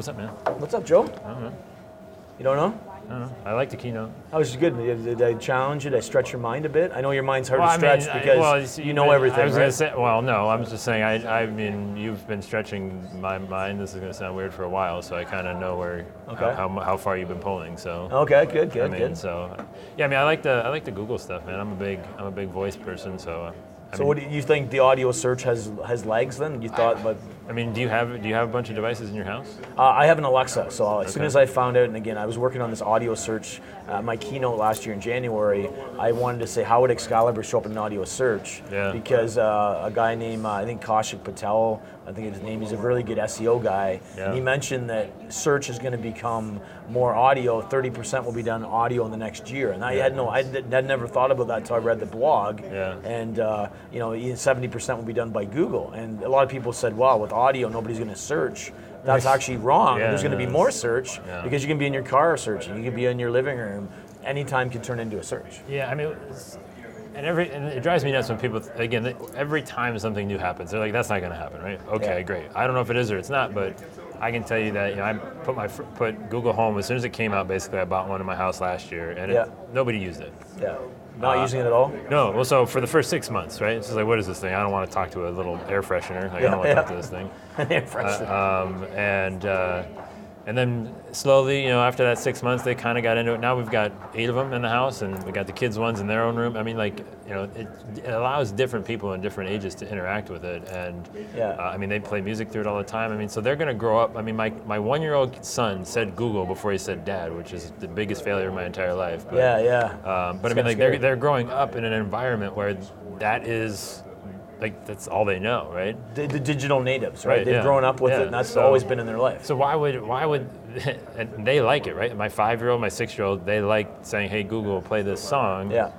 What's up, man? What's up, Joe? I don't know. You don't know? I don't know. I like the keynote. How was good? Did, I challenge you? Did I stretch your mind a bit? I know your mind's hard Well, to I stretch mean, I- because well, it's- you know I- everything, I was right? gonna say, well, no, I'm just saying. I, I mean, you've been stretching my mind. This is gonna sound weird for a while, so I kind of know where Okay. how, how, how far you've been pulling. So. okay, good, good, I good, mean, good. so yeah, I mean, I like the I like the Google stuff, man. I'm a big I'm a big voice person, so. I So mean, what do you think the audio search has has legs then? You thought, but I mean, do you have do you have a bunch of devices in your house? Uh, I have an Alexa, so as soon as I found out, and again, I was working on this audio search, uh, my keynote last year in January, I wanted to say, how would Excalibur show up in an audio search? Yeah. Because uh, a guy named, uh, I think Kaushik Patel, I think his name, he's a really good SEO guy, Yeah. and he mentioned that search is going to become more audio, 30% will be done audio in the next year. And I had no, I had I'd never thought about that until I read the blog. Yeah. And, uh, you know, 70% will be done by Google. And a lot of people said, wow, with audio, nobody's going to search. That's actually wrong. Yeah, There's going to be more search Yeah. because you can be in your car searching. You can be in your living room. Anytime can turn into a search. Yeah, I mean, and every and it drives me nuts when people again every time something new happens, they're like, "That's not going to happen, right?" Okay, Yeah. great. I don't know if it is or it's not, but I can tell you that you know I put my put Google Home as soon as it came out. Basically, I bought one in my house last year, and Yeah. it, nobody used it. Yeah. Not Uh, using it at all? No, well, so for the first six months, right? It's just like, what is this thing? I don't want to talk to a little air freshener. Like, I don't want to yeah. talk to this thing. Impressive. Um, and uh, and then slowly, you know, after that six months, they kind of got into it. Now we've got eight of them in the house, and we got the kids' ones in their own room. I mean, like, you know, it, it allows different people in different ages to interact with it. And Yeah. uh, I mean, they play music through it all the time. I mean, so they're going to grow up. I mean, my, my one year old son said Google before he said dad, which is the biggest failure of my entire life. But, yeah, yeah. um, but I mean, like they're, they're growing up in an environment where that is, like, that's all they know, right? the, the digital natives, right? Right, They've yeah. grown up with Yeah, it, and that's so- always been in their life. So why would why would and they like it, right? My five year old, my six year old, they like saying, "Hey Google, play this song." yeah.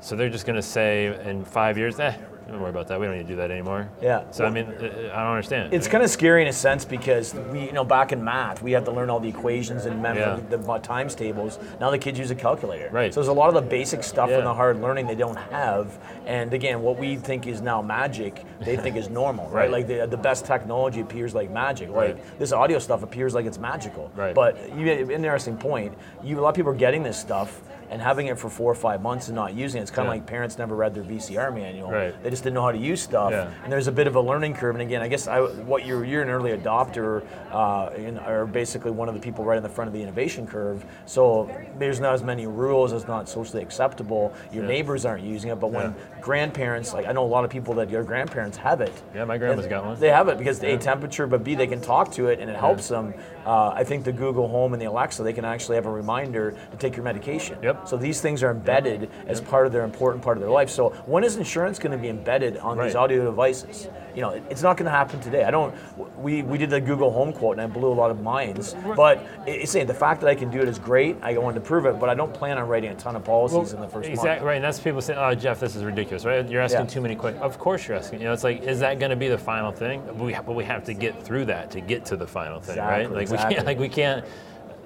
So they're just gonna say in five years, "Eh, don't worry about that. We don't need to do that anymore." Yeah. So I mean, I don't understand. It's kind of scary in a sense because we, you know, back in math, we had to learn all the equations and Yeah. the, the times tables. Now the kids use a calculator. Right. So there's a lot of the basic stuff Yeah. in the hard learning they don't have. And again, what we think is now magic, they think is normal, right? Right. Like the, the best technology appears like magic. Like Right. this audio stuff appears like it's magical. Right. But you interesting point. You a lot of people are getting this stuff. And having it for four or five months and not using it, it's kind of Yeah. like parents never read their VCR manual. Right. They just didn't know how to use stuff. Yeah. And there's a bit of a learning curve. And again, I guess I, what you're you're an early adopter, uh, in, or basically one of the people right in the front of the innovation curve. So there's not as many rules. It's not socially acceptable. Your Yeah. neighbors aren't using it. But when grandparents, like I know a lot of people that your grandparents have it. Yeah, my grandma's got one. They have it because a temperature, but b they can talk to it and it helps them. Uh, I think the Google Home and the Alexa, they can actually have a reminder to take your medication. Yep. So these things are embedded as part of their important part of their life. So when is insurance going to be embedded on these audio devices? You know, it's not going to happen today. I don't. We we did the Google Home quote and I blew a lot of minds. But it- it's saying the fact that I can do it is great. I wanted to prove it, but I don't plan on writing a ton of policies in the first exactly month. right, and that's people saying, "Oh, Jeff, this is ridiculous." Right? You're asking Yeah. too many questions. Of course, you're asking. You know, it's like, is that going to be the final thing? But we, but we have to get through that to get to the final thing, right? Exactly, Like we can't, like we can't.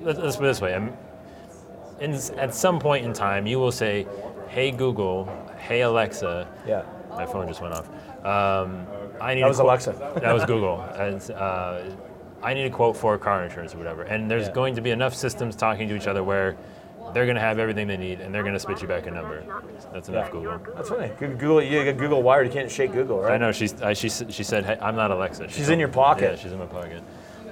Let's, let's put it this way. I'm, in, at some point in time, you will say, "Hey Google, hey Alexa." Yeah. My phone just went off. Um, I need That was quote- Alexa. that was Google. And, uh, I need a quote for car insurance or whatever. And there's Yeah. going to be enough systems talking to each other where they're going to have everything they need and they're going to spit you back a number. That's enough, Yeah. Google. That's funny. Google, you get Google Wired. You can't shake Google, right? I know she's, I, she, she said, hey, I'm not Alexa. She She's in your pocket. Yeah, she's in my pocket.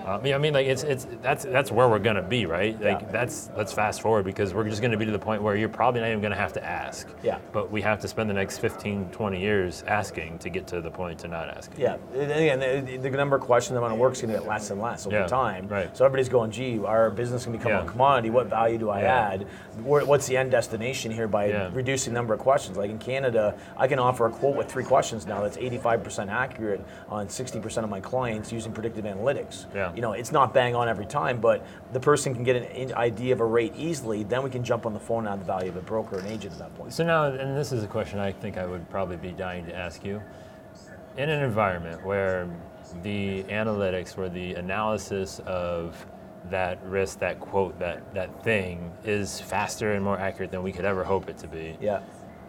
Uh, I mean, I mean, like it's it's that's that's where we're gonna be, right? Like Yeah. that's let's fast forward because we're just gonna be to the point where you're probably not even gonna have to ask. Yeah. But we have to spend the next 15, 20 years asking to get to the point to not asking. Yeah, and again, the, the number of questions amount of work is going to get less and less over Yeah, time. right. So everybody's going, gee, our business can become Yeah. a commodity. What value do I add? What's the end destination here by reducing the number of questions? Like in Canada, I can offer a quote with three questions now that's 85% accurate on 60% of my clients using predictive analytics. Yeah. You know, it's not bang on every time, but the person can get an idea of a rate easily. Then we can jump on the phone and add the value of a broker and agent at that point. So now, and this is a question I think I would probably be dying to ask you. In an environment where the analytics, where the analysis of that risk, that quote, that, that thing is faster and more accurate than we could ever hope it to be, Yeah.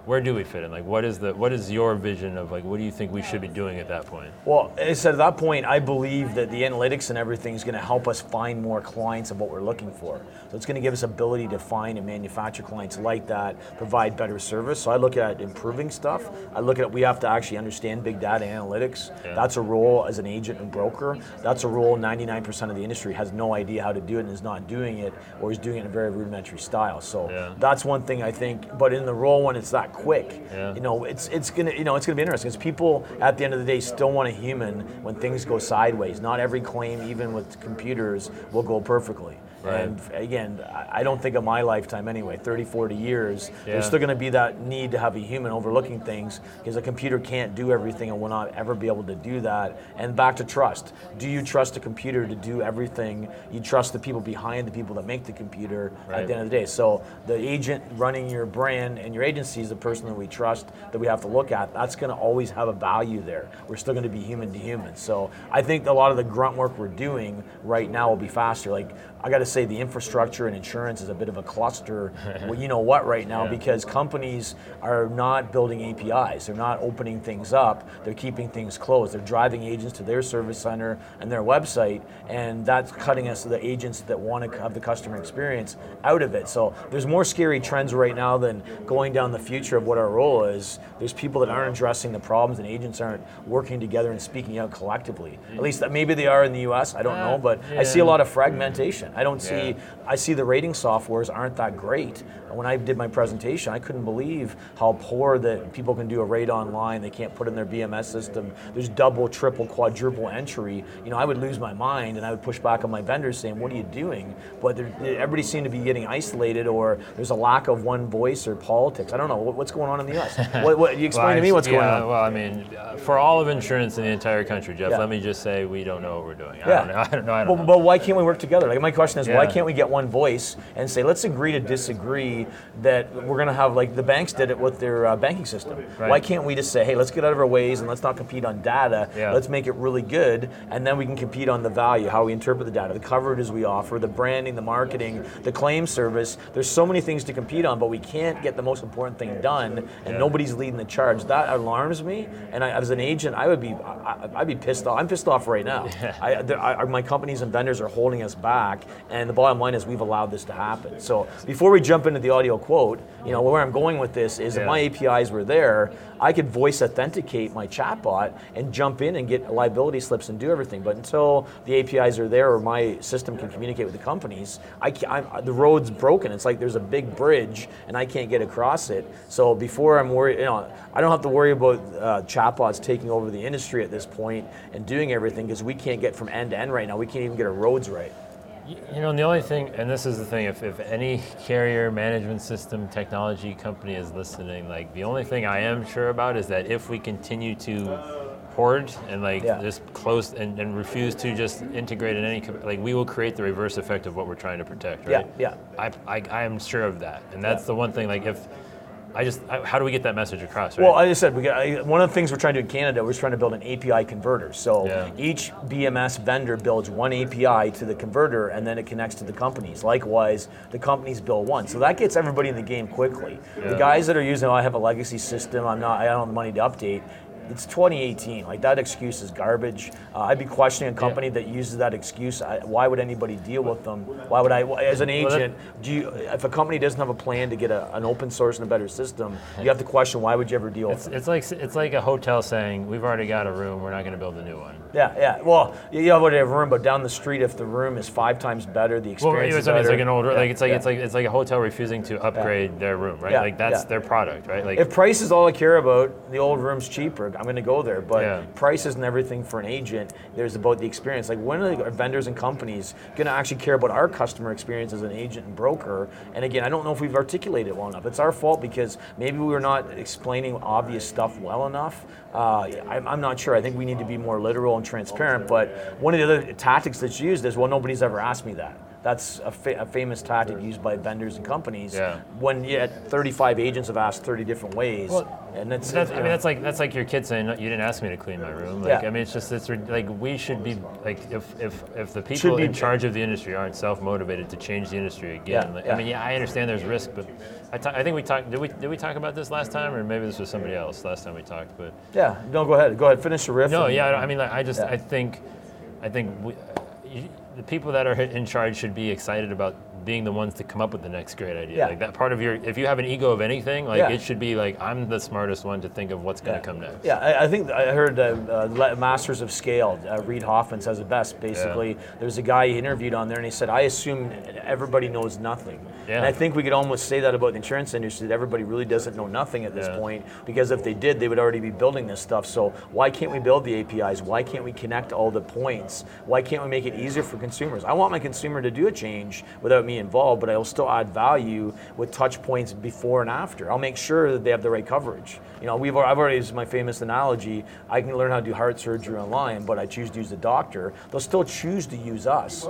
Where do we fit in? Like, what is the what is your vision of like what do you think we should be doing at that point? Well, as I said, at that point, I believe that the analytics and everything is going to help us find more clients of what we're looking for. So it's going to give us ability to find and manufacture clients like that, provide better service. So I look at improving stuff. I look at we have to actually understand big data analytics. Yeah. That's a role as an agent and broker. That's a role 99% of the industry has no idea how to do it and is not doing it, or is doing it in a very rudimentary style. So Yeah. that's one thing I think. But in the role when it's that quick, Yeah. you know, it's it's gonna you know it's gonna be interesting because people at the end of the day still want a human when things go sideways. Not every claim, even with computers, will go perfectly. Right. And again, I don't think of my lifetime anyway, 30, 40 years, Yeah. there's still going to be that need to have a human overlooking things because a computer can't do everything and will not ever be able to do that. And back to trust. Do you trust a computer to do everything? You trust the people behind the people that make the computer Right. at the end of the day. So the agent running your brand and your agency is the person that we trust that we have to look at. That's going to always have a value there. We're still going to be human to human. So I think a lot of the grunt work we're doing right now will be faster. Like I got to say, the infrastructure and insurance is a bit of a cluster. well, you know what right now Yeah. because companies are not building APIs. They're not opening things up. They're keeping things closed. They're driving agents to their service center and their website, and that's cutting us the agents that want to have the customer experience out of it. So there's more scary trends right now than going down the future of what our role is. There's people that aren't addressing the problems, and agents aren't working together and speaking out collectively. At mm. least that maybe they are in the U.S. I don't know, ah, but I see a lot of fragmentation. I don't see. Yeah. I see the rating softwares aren't that great. When I did my presentation, I couldn't believe how poor that people can do a rate online. They can't put in their BMS system. There's double, triple, quadruple entry. You know, I would lose my mind and I would push back on my vendors saying, "What are you doing?" But everybody seemed to be getting isolated, or there's a lack of one voice or politics. I don't know What- what's going on in the U.S. what, what, you explain Well, to me what's going on. Well, I mean, uh, for all of insurance in the entire country, Jeff, Yeah. let me just say we don't know what we're doing. I Yeah. don't know. I don't know. I don't But, know. but why can't we work together? Like my question is, why can't we get one voice and say, let's agree to disagree that we're going to have like the banks did it with their uh, banking system. Right. Why can't we just say, hey, let's get out of our ways and let's not compete on data. Yeah. Let's make it really good, and then we can compete on the value, how we interpret the data, the coverages we offer, the branding, the marketing, the claim service. There's so many things to compete on, but we can't get the most important thing done, and Yeah. nobody's leading the charge. That alarms me. And I, as an agent, I would be, I, I'd be pissed off. I'm pissed off right now. I, there, I, my companies and vendors are holding us back, and the bottom line is we've allowed this to happen. So before we jump into the audio quote, you know where I'm going with this is if my APIs were there, I could voice authenticate my chatbot and jump in and get liability slips and do everything. But until the APIs are there or my system can communicate with the companies, I ca- I'm, the road's broken. It's like there's a big bridge and I can't get across it. So before I'm worried, you know, I don't have to worry about uh, chatbots taking over the industry at this point and doing everything because we can't get from end to end right now. We can't even get our roads right. You know, and the only thing, and this is the thing, if, if any carrier management system technology company is listening, like the only thing I am sure about is that if we continue to hoard and like Yeah. just close and, and refuse to just integrate in any, like we will create the reverse effect of what we're trying to protect, Yeah, right? yeah. I, I, I am sure of that. And that's Yeah. the one thing, like if, I just, I, how do we get that message across, right? Well, I just said we got, I, one of the things we're trying to do in Canada, we're just trying to build an API converter. So Yeah. each BMS vendor builds one API to the converter, and then it connects to the companies. Likewise, the companies build one. So that gets everybody in the game quickly. The guys that are using, oh, I have a legacy system, I'm not, I don't have the money to update. It's 2018. Like that excuse is garbage. Uh, I'd be questioning a company that uses that excuse. I, why would anybody deal with them? Why would I, as an agent, do you, if a company doesn't have a plan to get a, an open source and a better system, you have to question why would you ever deal with it's, them? it's like it's like a hotel saying we've already got a room, we're not going to build a new one. Yeah, yeah. Well, you already have a room, but down the street, if the room is five times better, the Well, experience it's, is better. it's like an old, Yeah, like it's like yeah. it's like it's like a hotel refusing to upgrade their room, right? Yeah, Like that's yeah. their product, right? Like If price is all I care about, the old room's cheaper. I'm going to go there. But Yeah. price isn't everything for an agent. There's about the experience. Like when are the vendors and companies going to actually care about our customer experience as an agent and broker? And again, I don't know if we've articulated it well enough. It's our fault because maybe we were not explaining obvious stuff well enough. Uh, I'm, I'm not sure. I think we need to be more literal and transparent. But one of the other tactics that's used is, well, nobody's ever asked me that. That's a, fa- a famous tactic used by vendors and companies. Yeah. When yet 35 agents have asked 30 different ways, and that's, That's, I mean, that's like that's like your kid saying you didn't ask me to clean my room. Like, Yeah. I mean, it's just it's like we should be like if if if the people in charge of the industry aren't self motivated to change the industry again. Yeah, like. I mean, yeah, I understand there's risk, but I I think we talked. Did we did we talk about this last time, or maybe this was somebody else last time we talked? But yeah. No, go ahead. Go ahead. Finish the riff. no, and- yeah, I mean, like, I just. I think I think we, you, the people that are in charge should be excited about being the ones to come up with the next great idea. Yeah. Like that part of your, if you have an ego of anything, like Yeah. it should be like I'm the smartest one to think of what's going Yeah. to come next. Yeah, I, I think I heard uh, uh, Masters of Scale. Uh, Reid Hoffman says it best. Basically, there's a guy he interviewed on there, and he said, "I assume everybody knows nothing." Yeah. And I think we could almost say that about the insurance industry that everybody really doesn't know nothing at this Yeah. point because if they did, they would already be building this stuff. So why can't we build the APIs? Why can't we connect all the points? Why can't we make it easier for consumers? I want my consumer to do a change without me involved, but I will still add value with touch points before and after. I'll make sure that they have the right coverage. You know, we've I've already used my famous analogy. I can learn how to do heart surgery online, but I choose to use the doctor. They'll still choose to use us